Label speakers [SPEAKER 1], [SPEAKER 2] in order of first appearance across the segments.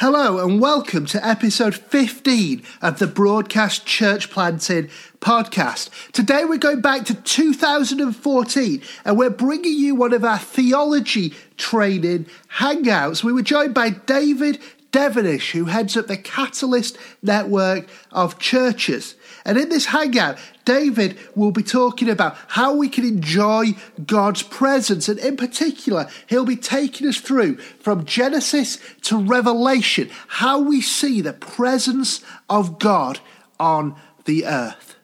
[SPEAKER 1] Hello and welcome to episode 15 of the Broadcast Church Planting podcast. Today we're going back to 2014 and we're bringing you one of our theology training hangouts. We were joined by David Devenish, who heads up the Catalyst network of churches. And in this hangout, David will be talking about how we can enjoy God's presence. And in particular, he'll be taking us through from Genesis to Revelation, how we see the presence of God on the earth.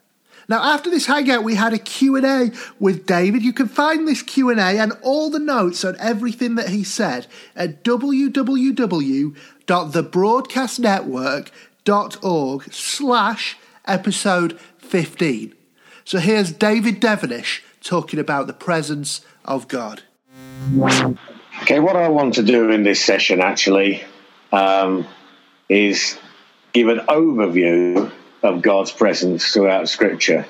[SPEAKER 1] Now, after this hangout, we had a Q&A with David. You can find this Q&A and all the notes on everything that he said at www.thebroadcastnetwork.org slash episode 15. So here's David Devenish talking about the presence of God.
[SPEAKER 2] Okay, what I want to do in this session actually um, is give an overview of God's presence throughout Scripture.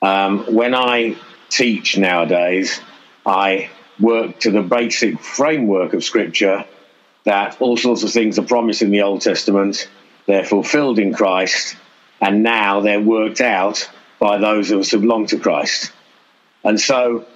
[SPEAKER 2] Um, when I teach nowadays, I work to the basic framework of Scripture that all sorts of things are promised in the Old Testament, they're fulfilled in Christ, and now they're worked out by those of us who belong to Christ. And so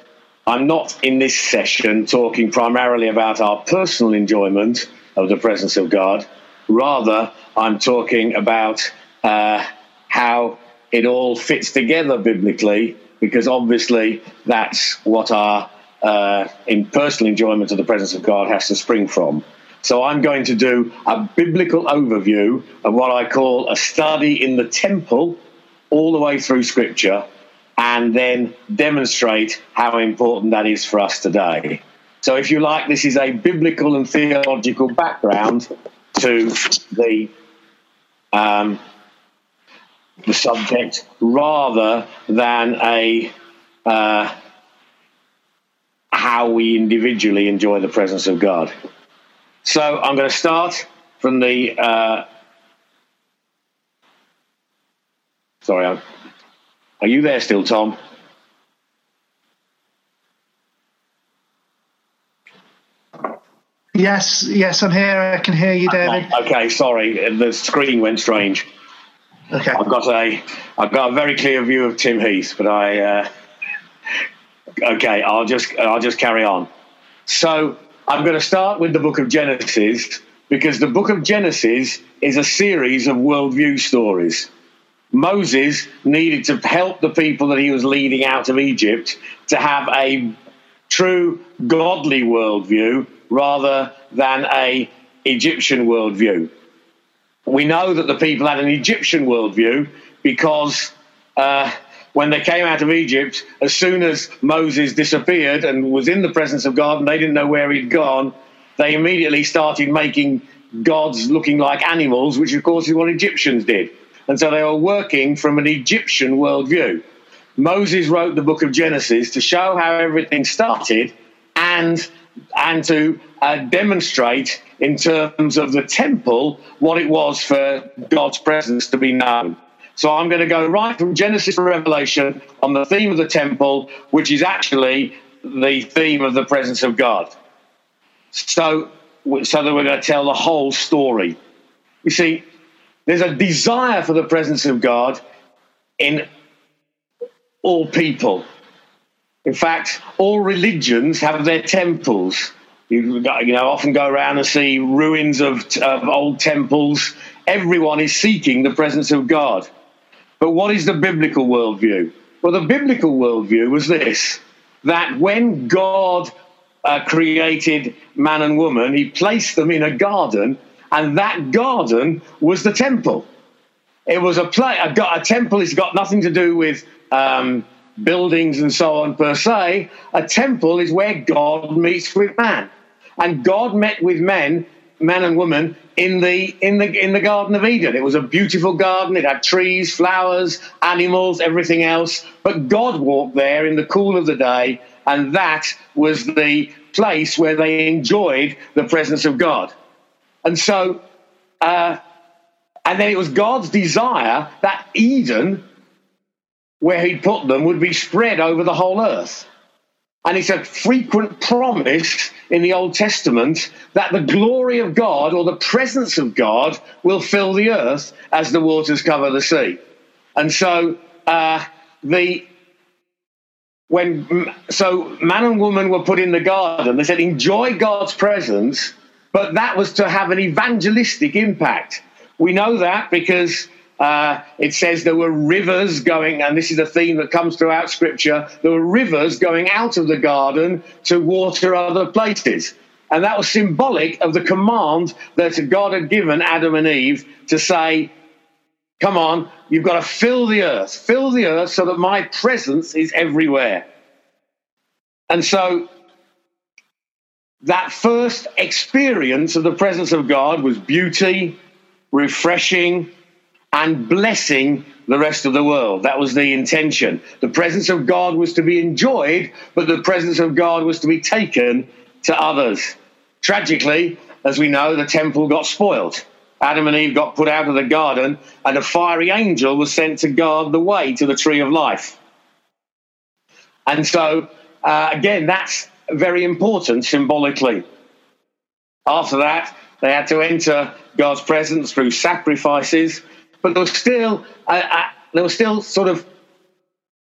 [SPEAKER 2] I'm not in this session talking primarily about our personal enjoyment of the presence of God. Rather, I'm talking about uh, how it all fits together biblically, because obviously that's what our uh, in personal enjoyment of the presence of God has to spring from. So I'm going to do a biblical overview of what I call a study in the temple all the way through Scripture and then demonstrate how important that is for us today. So, if you like, this is a biblical and theological background to the um, the subject rather than a uh, how we individually enjoy the presence of God. So I'm going to start from the. Uh, sorry, I'm, are you there still, Tom?
[SPEAKER 1] Yes, yes, I'm here. I can hear you, David.
[SPEAKER 2] Okay, okay sorry, the screen went strange.
[SPEAKER 1] Okay,
[SPEAKER 2] I've got a, I've got a very clear view of Tim Heath, but I, uh, okay, I'll just, I'll just carry on. So I'm going to start with the book of Genesis because the book of Genesis is a series of worldview stories. Moses needed to help the people that he was leading out of Egypt to have a true godly worldview rather than a Egyptian worldview. We know that the people had an Egyptian worldview because uh, when they came out of Egypt, as soon as Moses disappeared and was in the presence of God and they didn't know where he'd gone, they immediately started making gods looking like animals, which of course is what Egyptians did. And so they were working from an Egyptian worldview. Moses wrote the book of Genesis to show how everything started and and to uh, demonstrate in terms of the temple what it was for God's presence to be known. So I'm going to go right from Genesis to Revelation on the theme of the temple, which is actually the theme of the presence of God. So, so that we're going to tell the whole story. You see, there's a desire for the presence of God in all people. In fact, all religions have their temples. You, you know, often go around and see ruins of, of old temples. Everyone is seeking the presence of God. But what is the biblical worldview? Well, the biblical worldview was this that when God uh, created man and woman, he placed them in a garden, and that garden was the temple. It was a play. A, a temple has got nothing to do with um, buildings and so on per se. A temple is where God meets with man, and God met with men man and woman in the in the in the Garden of Eden. It was a beautiful garden. It had trees, flowers, animals, everything else. But God walked there in the cool of the day, and that was the place where they enjoyed the presence of God. And so, uh, and then it was God's desire that Eden, where He put them, would be spread over the whole earth. And it's a frequent promise in the Old Testament that the glory of God or the presence of God will fill the earth as the waters cover the sea. And so uh, the when so man and woman were put in the garden, they said enjoy God's presence, but that was to have an evangelistic impact. We know that because uh, it says there were rivers going, and this is a theme that comes throughout Scripture. There were rivers going out of the garden to water other places. And that was symbolic of the command that God had given Adam and Eve to say, Come on, you've got to fill the earth, fill the earth so that my presence is everywhere. And so that first experience of the presence of God was beauty, refreshing, and blessing the rest of the world. That was the intention. The presence of God was to be enjoyed, but the presence of God was to be taken to others. Tragically, as we know, the temple got spoiled. Adam and Eve got put out of the garden, and a fiery angel was sent to guard the way to the tree of life. And so, uh, again, that's very important symbolically. After that, they had to enter God's presence through sacrifices but there was still uh, uh, there was still sort of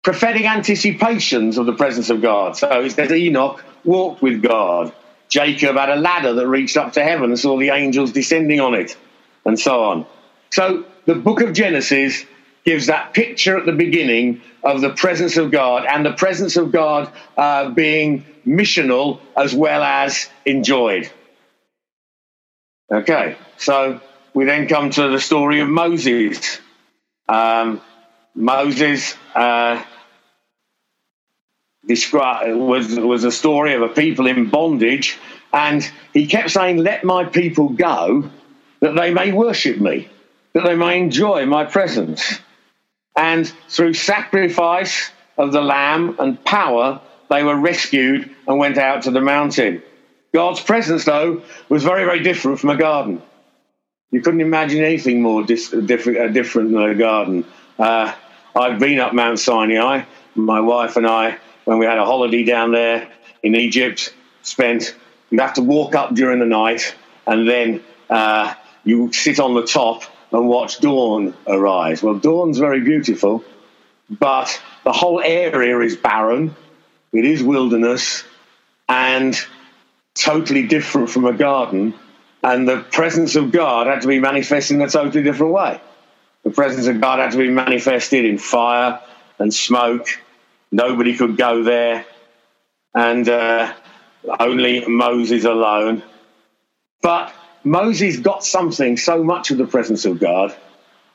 [SPEAKER 2] prophetic anticipations of the presence of God. So it says Enoch walked with God. Jacob had a ladder that reached up to heaven and saw the angels descending on it, and so on. So the book of Genesis gives that picture at the beginning of the presence of God and the presence of God uh, being missional as well as enjoyed. Okay, so we then come to the story of Moses. Um, Moses uh, described was was a story of a people in bondage, and he kept saying, "Let my people go, that they may worship me, that they may enjoy my presence." And through sacrifice of the lamb and power, they were rescued and went out to the mountain. God's presence, though, was very, very different from a garden. You couldn't imagine anything more dis- different, uh, different than a garden. Uh, I've been up Mount Sinai. My wife and I, when we had a holiday down there in Egypt, spent. You have to walk up during the night, and then uh, you sit on the top and watch dawn arise. Well, dawn's very beautiful, but the whole area is barren. It is wilderness, and totally different from a garden and the presence of God had to be manifested in a totally different way. The presence of God had to be manifested in fire and smoke. Nobody could go there, and uh, only Moses alone. But Moses got something so much of the presence of God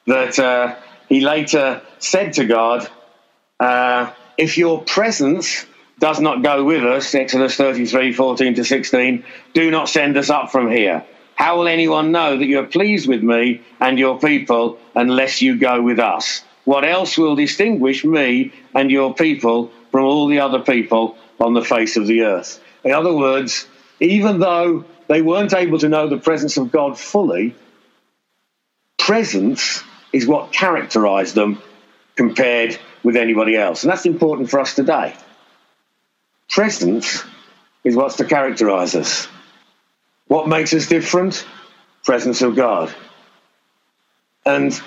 [SPEAKER 2] that uh, he later said to God, uh, If your presence does not go with us, Exodus 33 14 to 16, do not send us up from here. How will anyone know that you are pleased with me and your people unless you go with us? What else will distinguish me and your people from all the other people on the face of the earth? In other words, even though they weren't able to know the presence of God fully, presence is what characterized them compared with anybody else. And that's important for us today. Presence is what's to characterize us. What makes us different? Presence of God. And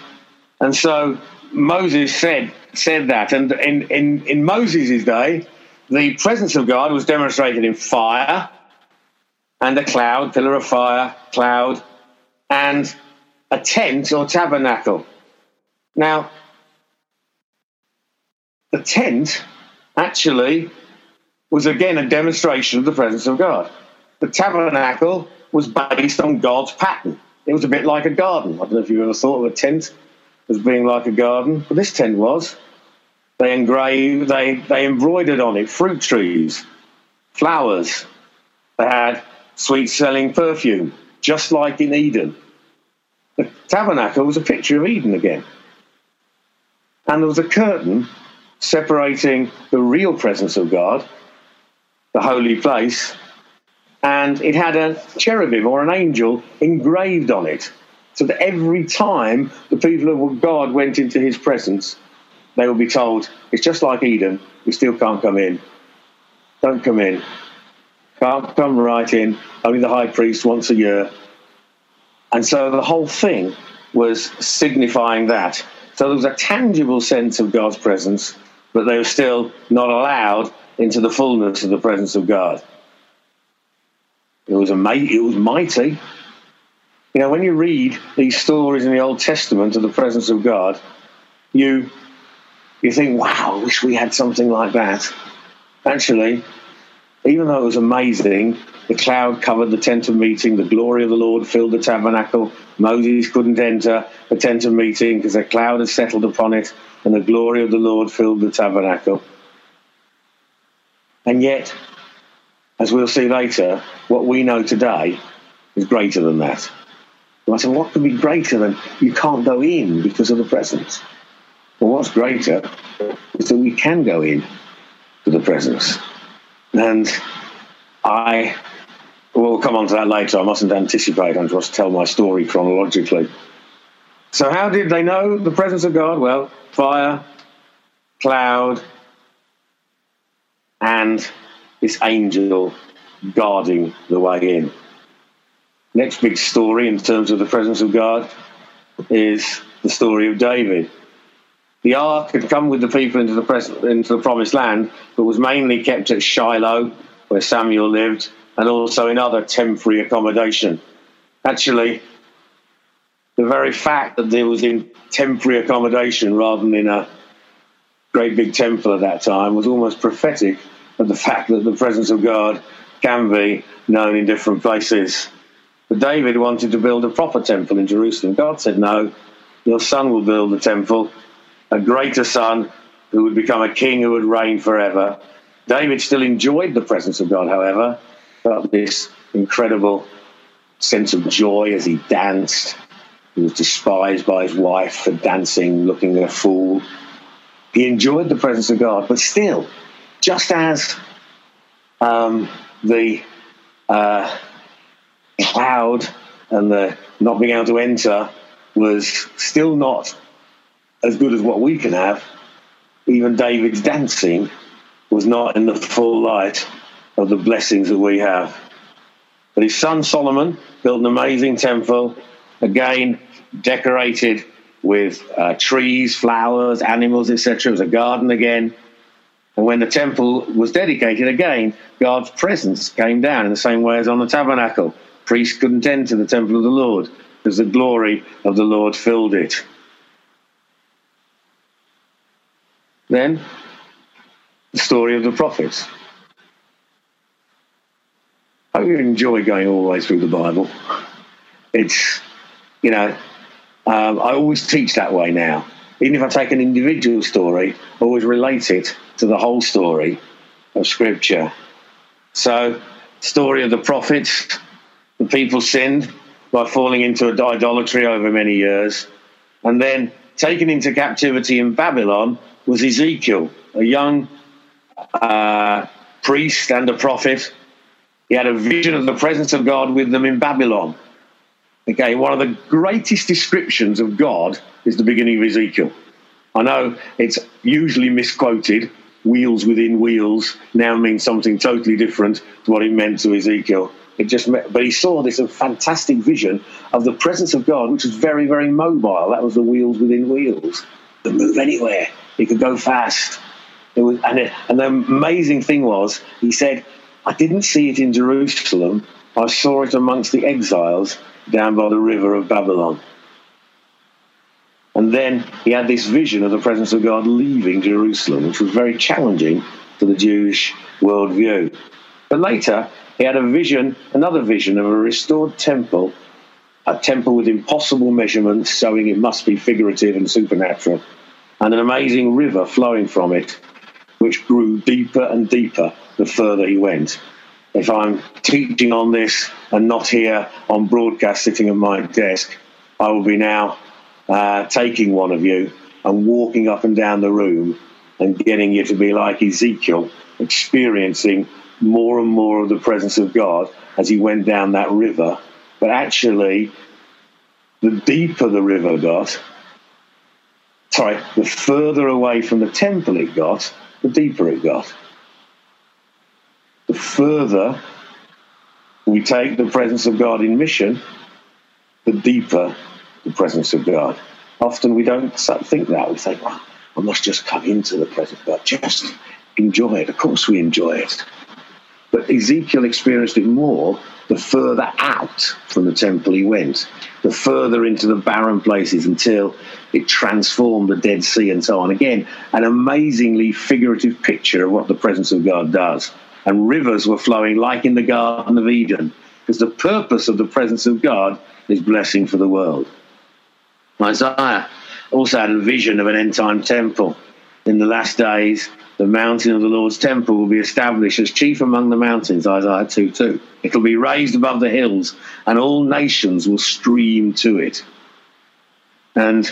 [SPEAKER 2] and so Moses said said that, and in in, in Moses' day, the presence of God was demonstrated in fire and a cloud, pillar of fire, cloud, and a tent or tabernacle. Now, the tent actually was again a demonstration of the presence of God the tabernacle was based on God's pattern. It was a bit like a garden. I don't know if you ever thought of a tent as being like a garden, but this tent was. They engraved, they, they embroidered on it fruit trees, flowers. They had sweet smelling perfume. just like in Eden. The tabernacle was a picture of Eden again. And there was a curtain separating the real presence of God, the holy place, and it had a cherubim or an angel engraved on it. So that every time the people of God went into his presence, they would be told, It's just like Eden, you still can't come in. Don't come in. Can't come right in. Only the high priest once a year. And so the whole thing was signifying that. So there was a tangible sense of God's presence, but they were still not allowed into the fullness of the presence of God. It was, a, it was mighty. You know, when you read these stories in the Old Testament of the presence of God, you you think, wow, I wish we had something like that. Actually, even though it was amazing, the cloud covered the tent of meeting, the glory of the Lord filled the tabernacle. Moses couldn't enter the tent of meeting because a cloud had settled upon it, and the glory of the Lord filled the tabernacle. And yet, as we'll see later, what we know today is greater than that. And I said, what could be greater than you can't go in because of the presence? Well, what's greater is that we can go in to the presence. And I will come on to that later. I mustn't anticipate. I'm just tell my story chronologically. So, how did they know the presence of God? Well, fire, cloud, and this angel guarding the way in. Next big story in terms of the presence of God is the story of David. The ark had come with the people into the, pres- into the promised land, but was mainly kept at Shiloh, where Samuel lived, and also in other temporary accommodation. Actually, the very fact that there was in temporary accommodation rather than in a great big temple at that time was almost prophetic of the fact that the presence of God can be known in different places. But David wanted to build a proper temple in Jerusalem. God said, No, your son will build the temple a greater son who would become a king who would reign forever. David still enjoyed the presence of God, however, felt this incredible sense of joy as he danced. He was despised by his wife for dancing, looking a fool. He enjoyed the presence of God, but still, just as um, the uh, cloud and the not being able to enter was still not as good as what we can have, even David's dancing was not in the full light of the blessings that we have. But his son Solomon built an amazing temple, again decorated with uh, trees, flowers, animals, etc. It was a garden again. And when the temple was dedicated again, God's presence came down in the same way as on the tabernacle. Priests couldn't enter the temple of the Lord because the glory of the Lord filled it. Then, the story of the prophets. I hope you enjoy going all the way through the Bible. It's, you know, um, I always teach that way now. Even if I take an individual story, always relate it to the whole story of Scripture. So, story of the prophets, the people sinned by falling into idolatry over many years, and then taken into captivity in Babylon was Ezekiel, a young uh, priest and a prophet. He had a vision of the presence of God with them in Babylon. Okay, one of the greatest descriptions of God is the beginning of Ezekiel. I know it's usually misquoted. Wheels within wheels now means something totally different to what it meant to Ezekiel. It just, but he saw this fantastic vision of the presence of God, which was very, very mobile. That was the wheels within wheels. Could move anywhere. He could go fast. It was, and, it, and the amazing thing was, he said, I didn't see it in Jerusalem. I saw it amongst the exiles down by the river of Babylon. And then he had this vision of the presence of God leaving Jerusalem, which was very challenging to the Jewish worldview. But later, he had a vision, another vision of a restored temple, a temple with impossible measurements, showing it must be figurative and supernatural and an amazing river flowing from it, which grew deeper and deeper the further he went. If I'm teaching on this and not here on broadcast sitting at my desk, I will be now uh, taking one of you and walking up and down the room and getting you to be like Ezekiel, experiencing more and more of the presence of God as he went down that river. But actually, the deeper the river got, sorry, the further away from the temple it got, the deeper it got. The further we take the presence of God in mission, the deeper the presence of God. Often we don't think that. We think, well, I must just come into the presence of God. Just enjoy it. Of course, we enjoy it. But Ezekiel experienced it more the further out from the temple he went, the further into the barren places until it transformed the Dead Sea and so on. Again, an amazingly figurative picture of what the presence of God does. And rivers were flowing like in the Garden of Eden, because the purpose of the presence of God is blessing for the world. Isaiah also had a vision of an end time temple. In the last days, the mountain of the Lord's temple will be established as chief among the mountains, Isaiah 2 2. It will be raised above the hills, and all nations will stream to it. And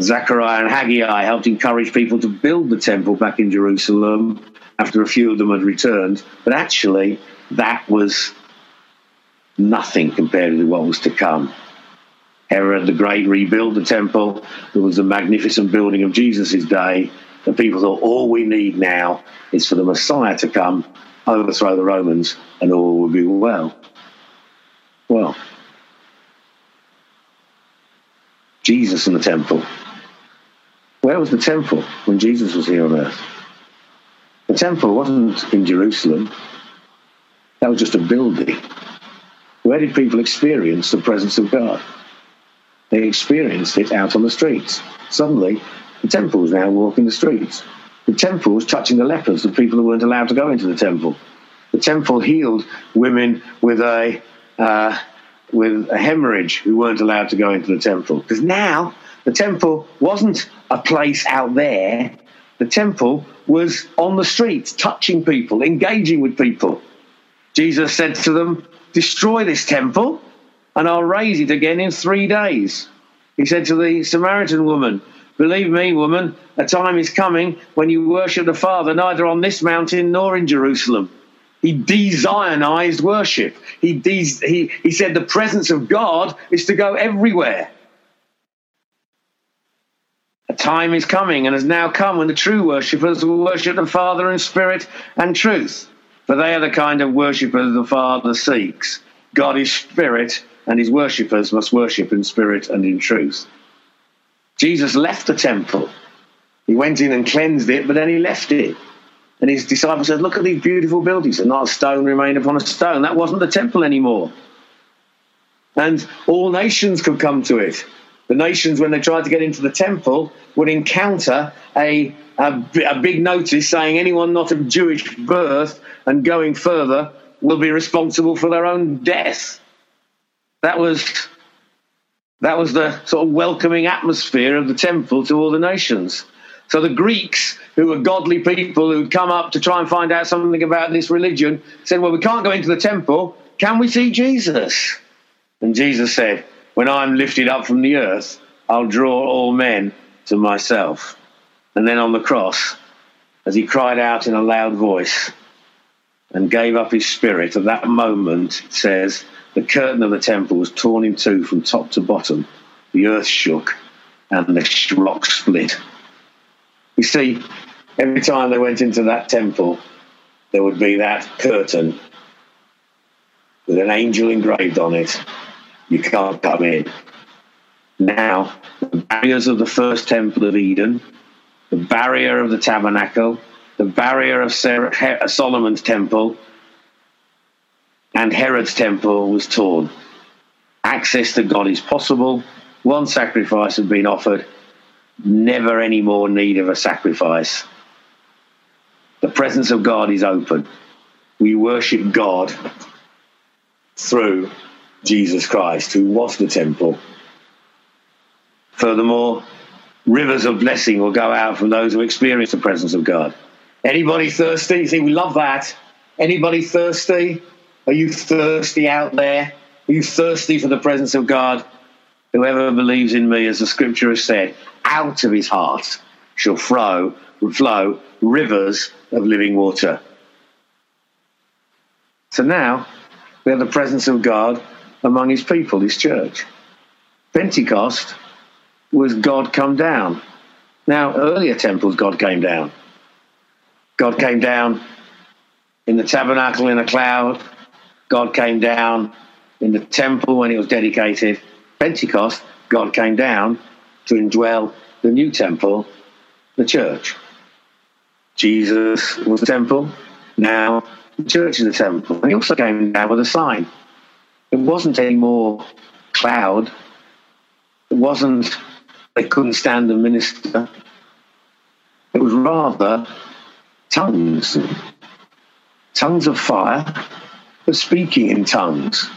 [SPEAKER 2] Zechariah and Haggai helped encourage people to build the temple back in Jerusalem after a few of them had returned. But actually, that was nothing compared with what was to come. Herod the Great rebuilt the temple. There was a magnificent building of Jesus' day. And people thought all we need now is for the Messiah to come, overthrow the Romans, and all will be well. Well, Jesus in the temple. Where was the temple when Jesus was here on earth? The temple wasn't in Jerusalem. That was just a building. Where did people experience the presence of God? They experienced it out on the streets. Suddenly, the temple was now walking the streets. The temple was touching the lepers, the people who weren't allowed to go into the temple. The temple healed women with a uh, with a hemorrhage who weren't allowed to go into the temple. Because now the temple wasn't a place out there. The temple was on the streets, touching people, engaging with people. Jesus said to them, Destroy this temple, and I'll raise it again in three days. He said to the Samaritan woman, Believe me, woman, a time is coming when you worship the Father neither on this mountain nor in Jerusalem. He de-Zionized worship. He, de- he, he said the presence of God is to go everywhere. Time is coming and has now come when the true worshippers will worship the Father in spirit and truth, for they are the kind of worshippers the Father seeks. God is spirit, and his worshippers must worship in spirit and in truth. Jesus left the temple. He went in and cleansed it, but then he left it. And his disciples said, Look at these beautiful buildings, and not a stone remained upon a stone. That wasn't the temple anymore. And all nations could come to it. The nations, when they tried to get into the temple, would encounter a, a, a big notice saying anyone not of Jewish birth and going further will be responsible for their own death. That was that was the sort of welcoming atmosphere of the temple to all the nations. So the Greeks, who were godly people who'd come up to try and find out something about this religion, said, Well, we can't go into the temple. Can we see Jesus? And Jesus said, When I'm lifted up from the earth, I'll draw all men to myself. And then on the cross, as he cried out in a loud voice and gave up his spirit, at that moment, it says, the curtain of the temple was torn in two from top to bottom. The earth shook and the rock split. You see, every time they went into that temple, there would be that curtain with an angel engraved on it. You can't come in. Now, the barriers of the first temple of Eden, the barrier of the tabernacle, the barrier of uh, Solomon's temple, and Herod's temple was torn. Access to God is possible. One sacrifice had been offered, never any more need of a sacrifice. The presence of God is open. We worship God through Jesus Christ, who was the temple. Furthermore, rivers of blessing will go out from those who experience the presence of God. Anybody thirsty? See, we love that. Anybody thirsty? Are you thirsty out there? Are you thirsty for the presence of God? Whoever believes in me, as the scripture has said, out of his heart shall flow, flow rivers of living water. So now we have the presence of God among his people, his church. Pentecost was God come down. Now, earlier temples, God came down. God came down in the tabernacle in a cloud. God came down in the temple when it was dedicated. Pentecost, God came down to indwell the new temple, the church. Jesus was the temple. Now the church is the temple. And he also came down with a sign. It wasn't any more cloud. It wasn't they couldn't stand the minister. It was rather tongues, tongues of fire, but speaking in tongues.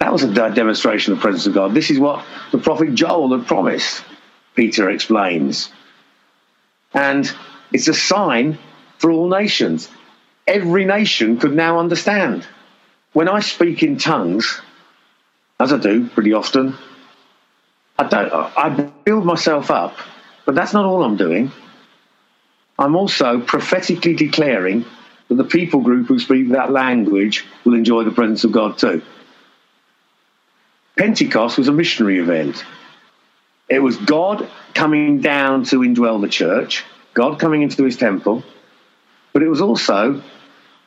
[SPEAKER 2] That was a demonstration of the presence of God. This is what the prophet Joel had promised, Peter explains. And it's a sign for all nations. Every nation could now understand. When I speak in tongues, as I do pretty often, I don't. I build myself up, but that's not all I'm doing. I'm also prophetically declaring that the people group who speak that language will enjoy the presence of God too. Pentecost was a missionary event. It was God coming down to indwell the church, God coming into his temple, but it was also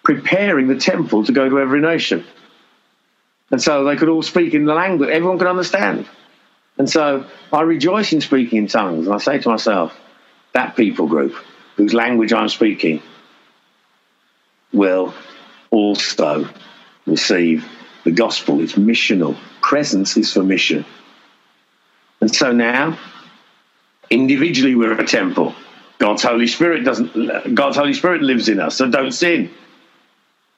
[SPEAKER 2] preparing the temple to go to every nation. And so they could all speak in the language everyone could understand. And so I rejoice in speaking in tongues. And I say to myself, that people group whose language I'm speaking will also receive the gospel. It's missional. Presence is for mission. And so now, individually, we're a temple. God's Holy Spirit doesn't. God's Holy Spirit lives in us, so don't sin.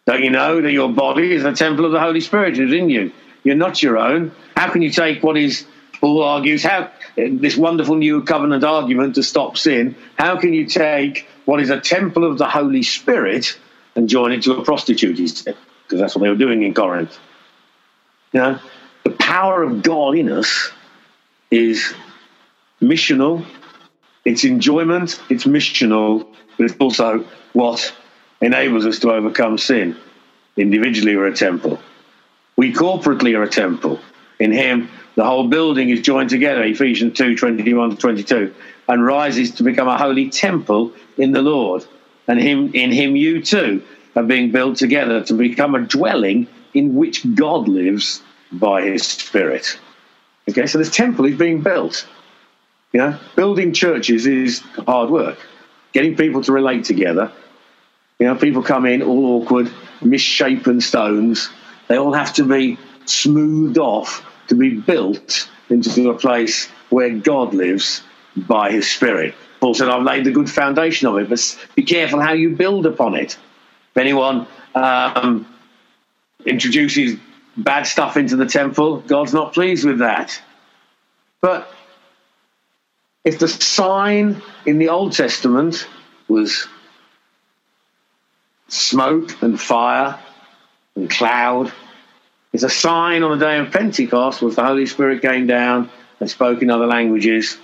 [SPEAKER 2] Don't you know that your body is a temple of the Holy Spirit who's in you? You're not your own. How can you take what is Paul argues how this wonderful new covenant argument to stop sin? How can you take what is a temple of the Holy Spirit and join it to a prostitute? Because that's what they were doing in Corinth. You know, the power of God in us is missional, it's enjoyment, it's missional, but it's also what enables us to overcome sin. Individually, we're a temple. We corporately are a temple. In Him, the whole building is joined together, Ephesians 2 21 to 22, and rises to become a holy temple in the Lord. And him, in Him, you too are being built together to become a dwelling in which God lives by His Spirit. Okay, so this temple is being built. You know, building churches is hard work. Getting people to relate together. You know, people come in all awkward, misshapen stones. They all have to be smoothed off to be built into a place where God lives by his Spirit. Paul said, I've laid the good foundation of it, but be careful how you build upon it. If anyone um, introduces bad stuff into the temple, God's not pleased with that. But if the sign in the Old Testament was smoke and fire and cloud, it's a sign on the day of Pentecost was the Holy Spirit came down and spoke in other languages.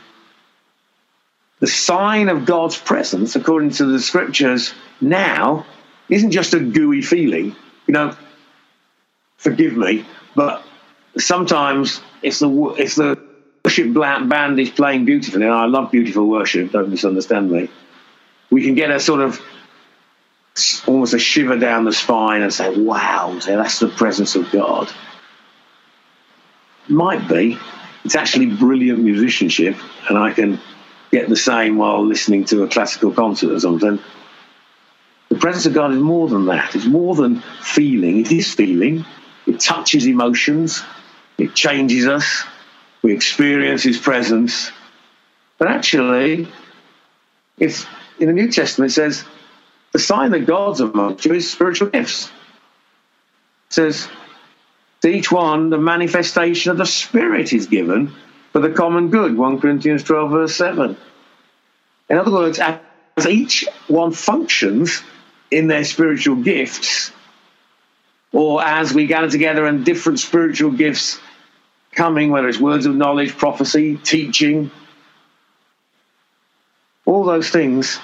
[SPEAKER 2] The sign of God's presence, according to the scriptures, now isn't just a gooey feeling. You know, forgive me, but sometimes it's the it's the worship band is playing beautifully, and I love beautiful worship, don't misunderstand me. We can get a sort of almost a shiver down the spine and say, wow, that's the presence of God. Might be. It's actually brilliant musicianship, and I can get the same while listening to a classical concert or something. The presence of God is more than that. It's more than feeling. It is feeling. It touches emotions. It changes us we experience his presence. But actually, if in the New Testament it says the sign that God's among you is spiritual gifts. It says to each one the manifestation of the Spirit is given for the common good. 1 Corinthians 12, verse 7. In other words, as each one functions, in their spiritual gifts, or as we gather together and different spiritual gifts coming, whether it's words of knowledge, prophecy, teaching, all those things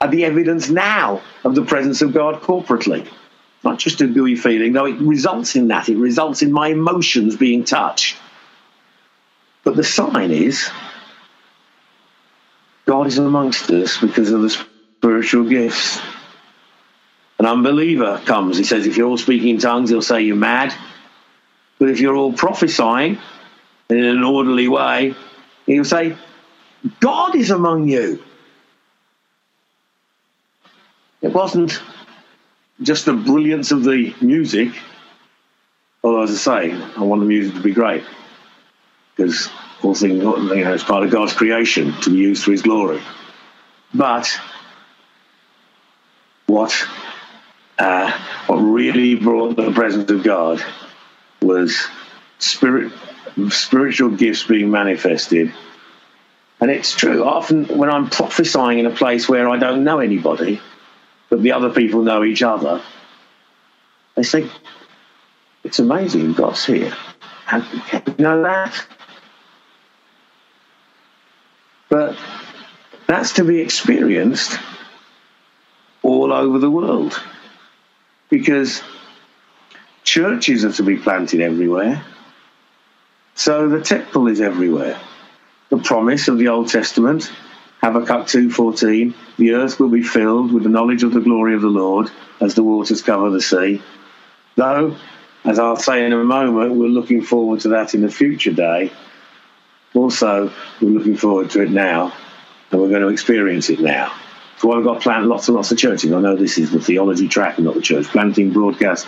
[SPEAKER 2] are the evidence now of the presence of God corporately. Not just a gooey feeling, though it results in that. It results in my emotions being touched. But the sign is God is amongst us because of the spiritual gifts. An unbeliever comes, he says, if you're all speaking in tongues, he'll say you're mad. But if you're all prophesying in an orderly way, he'll say, God is among you. It wasn't just the brilliance of the music, although, as I say, I want the music to be great because all things, you know, it's part of God's creation to be used for His glory. But what uh, what really brought the presence of God was spirit, spiritual gifts being manifested. And it's true. Often, when I'm prophesying in a place where I don't know anybody, but the other people know each other, they say, It's amazing God's here. How do you know that? But that's to be experienced all over the world because churches are to be planted everywhere. So the temple is everywhere. The promise of the Old Testament, Habakkuk 2:14, the earth will be filled with the knowledge of the glory of the Lord as the waters cover the sea. Though, as I'll say in a moment, we're looking forward to that in the future day. Also, we're looking forward to it now, and we're going to experience it now. Why we've got to plant lots and lots of churches. I know this is the theology track not the church planting broadcast,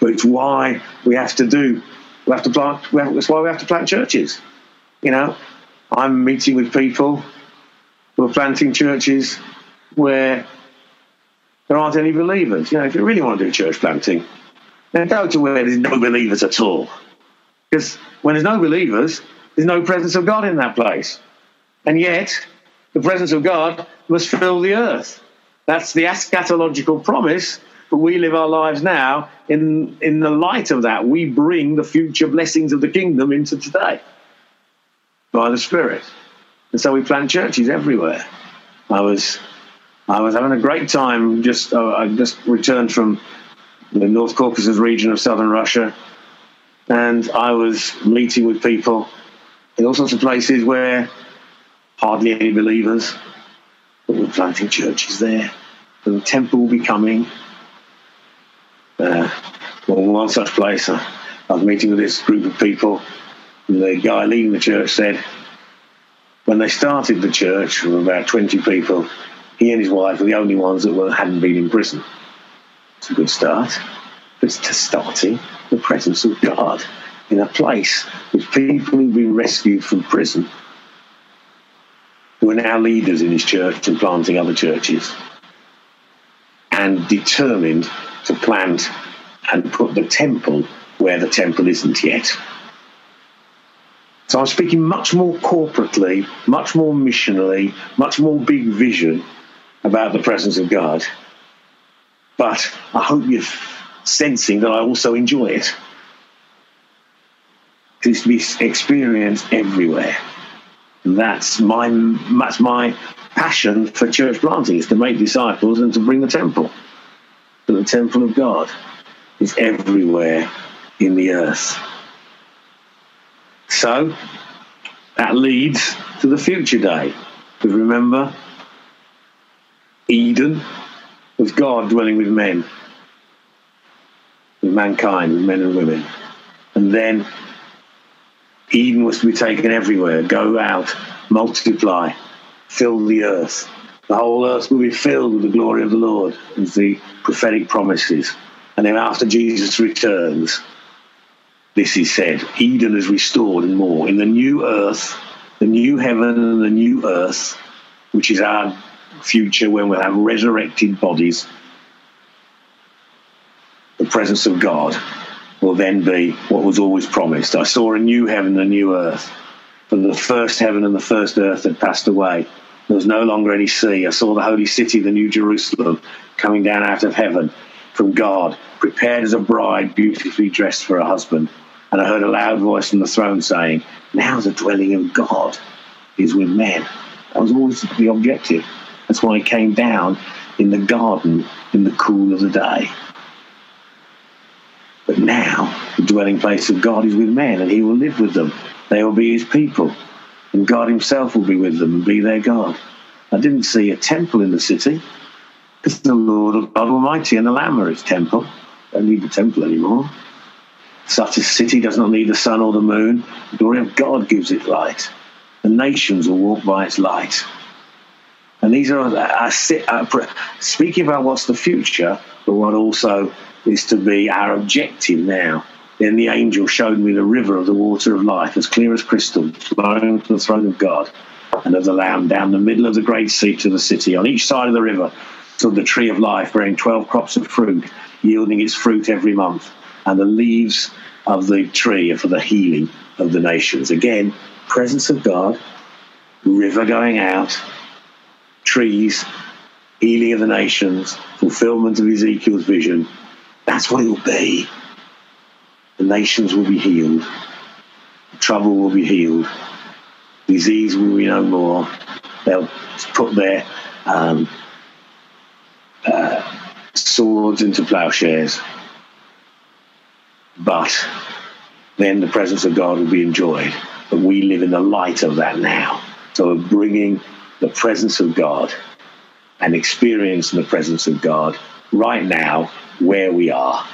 [SPEAKER 2] but it's why we have to do. We have to plant. That's why we have to plant churches. You know, I'm meeting with people who are planting churches where there aren't any believers. You know, if you really want to do church planting, then go to where there's no believers at all. Because when there's no believers, there's no presence of God in that place. And yet, the presence of God must fill the earth. That's the eschatological promise, but we live our lives now in, in the light of that. We bring the future blessings of the kingdom into today by the Spirit. And so we plant churches everywhere. I was I was having a great time. Just uh, I just returned from the North Caucasus region of southern Russia, and I was meeting with people in all sorts of places where hardly any believers, but we're planting churches there. The temple will be coming. Uh, well, one such place, uh, I was meeting with this group of people, and the guy leading the church said, when they started the church, were about 20 people, he and his wife were the only ones that were, hadn't been in prison. It's a good start. It's to starting the presence of God in a place with people who've been rescued from prison, who are now leaders in his church and planting other churches, and determined to plant and put the temple where the temple isn't yet. So I'm speaking much more corporately, much more missionally, much more big vision about the presence of God. But I hope you're sensing that I also enjoy it. It's to be experienced everywhere. And that's my that's my passion for church planting is to make disciples and to bring the temple. But the temple of God is everywhere in the earth. So that leads to the future day. Because remember, Eden was God dwelling with men, with mankind, with men and women. And then Eden was to be taken everywhere. Go out, multiply, fill the earth. The whole earth will be filled with the glory of the Lord, as the prophetic promises. And then after Jesus returns, this is said Eden is restored and more. In the new earth, the new heaven and the new earth, which is our future when we'll have resurrected bodies, the presence of God will then be what was always promised. I saw a new heaven and a new earth. For the first heaven and the first earth had passed away, There was no longer any sea. I saw the holy city, the new Jerusalem, coming down out of heaven from God, prepared as a bride, beautifully dressed for her husband. And I heard a loud voice from the throne saying, Now the dwelling of God is with men. That was always the objective. That's why he came down in the garden in the cool of the day. But now the dwelling place of God is with men, and he will live with them. They will be his people, and God himself will be with them and be their God. I didn't see a temple in the city, because the Lord of God Almighty and the Lamb are his temple. Don't need the temple anymore. Such a city does not need the sun or the moon. The glory of God gives it light. The nations will walk by its light. And these are, uh, uh, speaking about what's the future, but what also is to be our objective now. Then the angel showed me the river of the water of life, as clear as crystal, flowing to the throne of God and of the Lamb down the middle of the great sea to the city. On each side of the river stood the tree of life, bearing 12 crops of fruit, yielding its fruit every month. And the leaves of the tree are for the healing of the nations. Again, presence of God, river going out, trees, healing of the nations, fulfillment of Ezekiel's vision. That's what it will be. The nations will be healed. Trouble will be healed. Disease will be no more. They'll put their um, uh, swords into plowshares. But then the presence of God will be enjoyed. But we live in the light of that now. So we're bringing the presence of God and experiencing the presence of God right now where we are.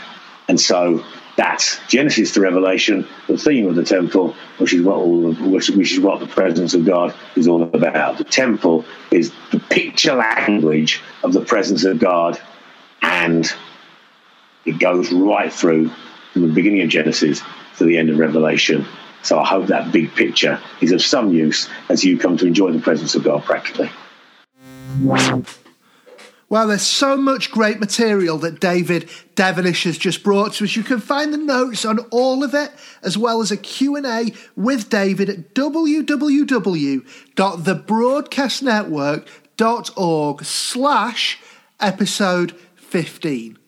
[SPEAKER 2] And so that's Genesis to Revelation, the theme of the temple, which is what all, which, which is what the presence of God is all about. The temple is the picture language of the presence of God, and it goes right through from the beginning of Genesis to the end of Revelation. So I hope that big picture is of some use as you come to enjoy the presence of God practically.
[SPEAKER 1] Well, there's so much great material that David Devenish has just brought to us. You can find the notes on all of it, as well as a Q&A with David at www.thebroadcastnetwork.org slash episode 15.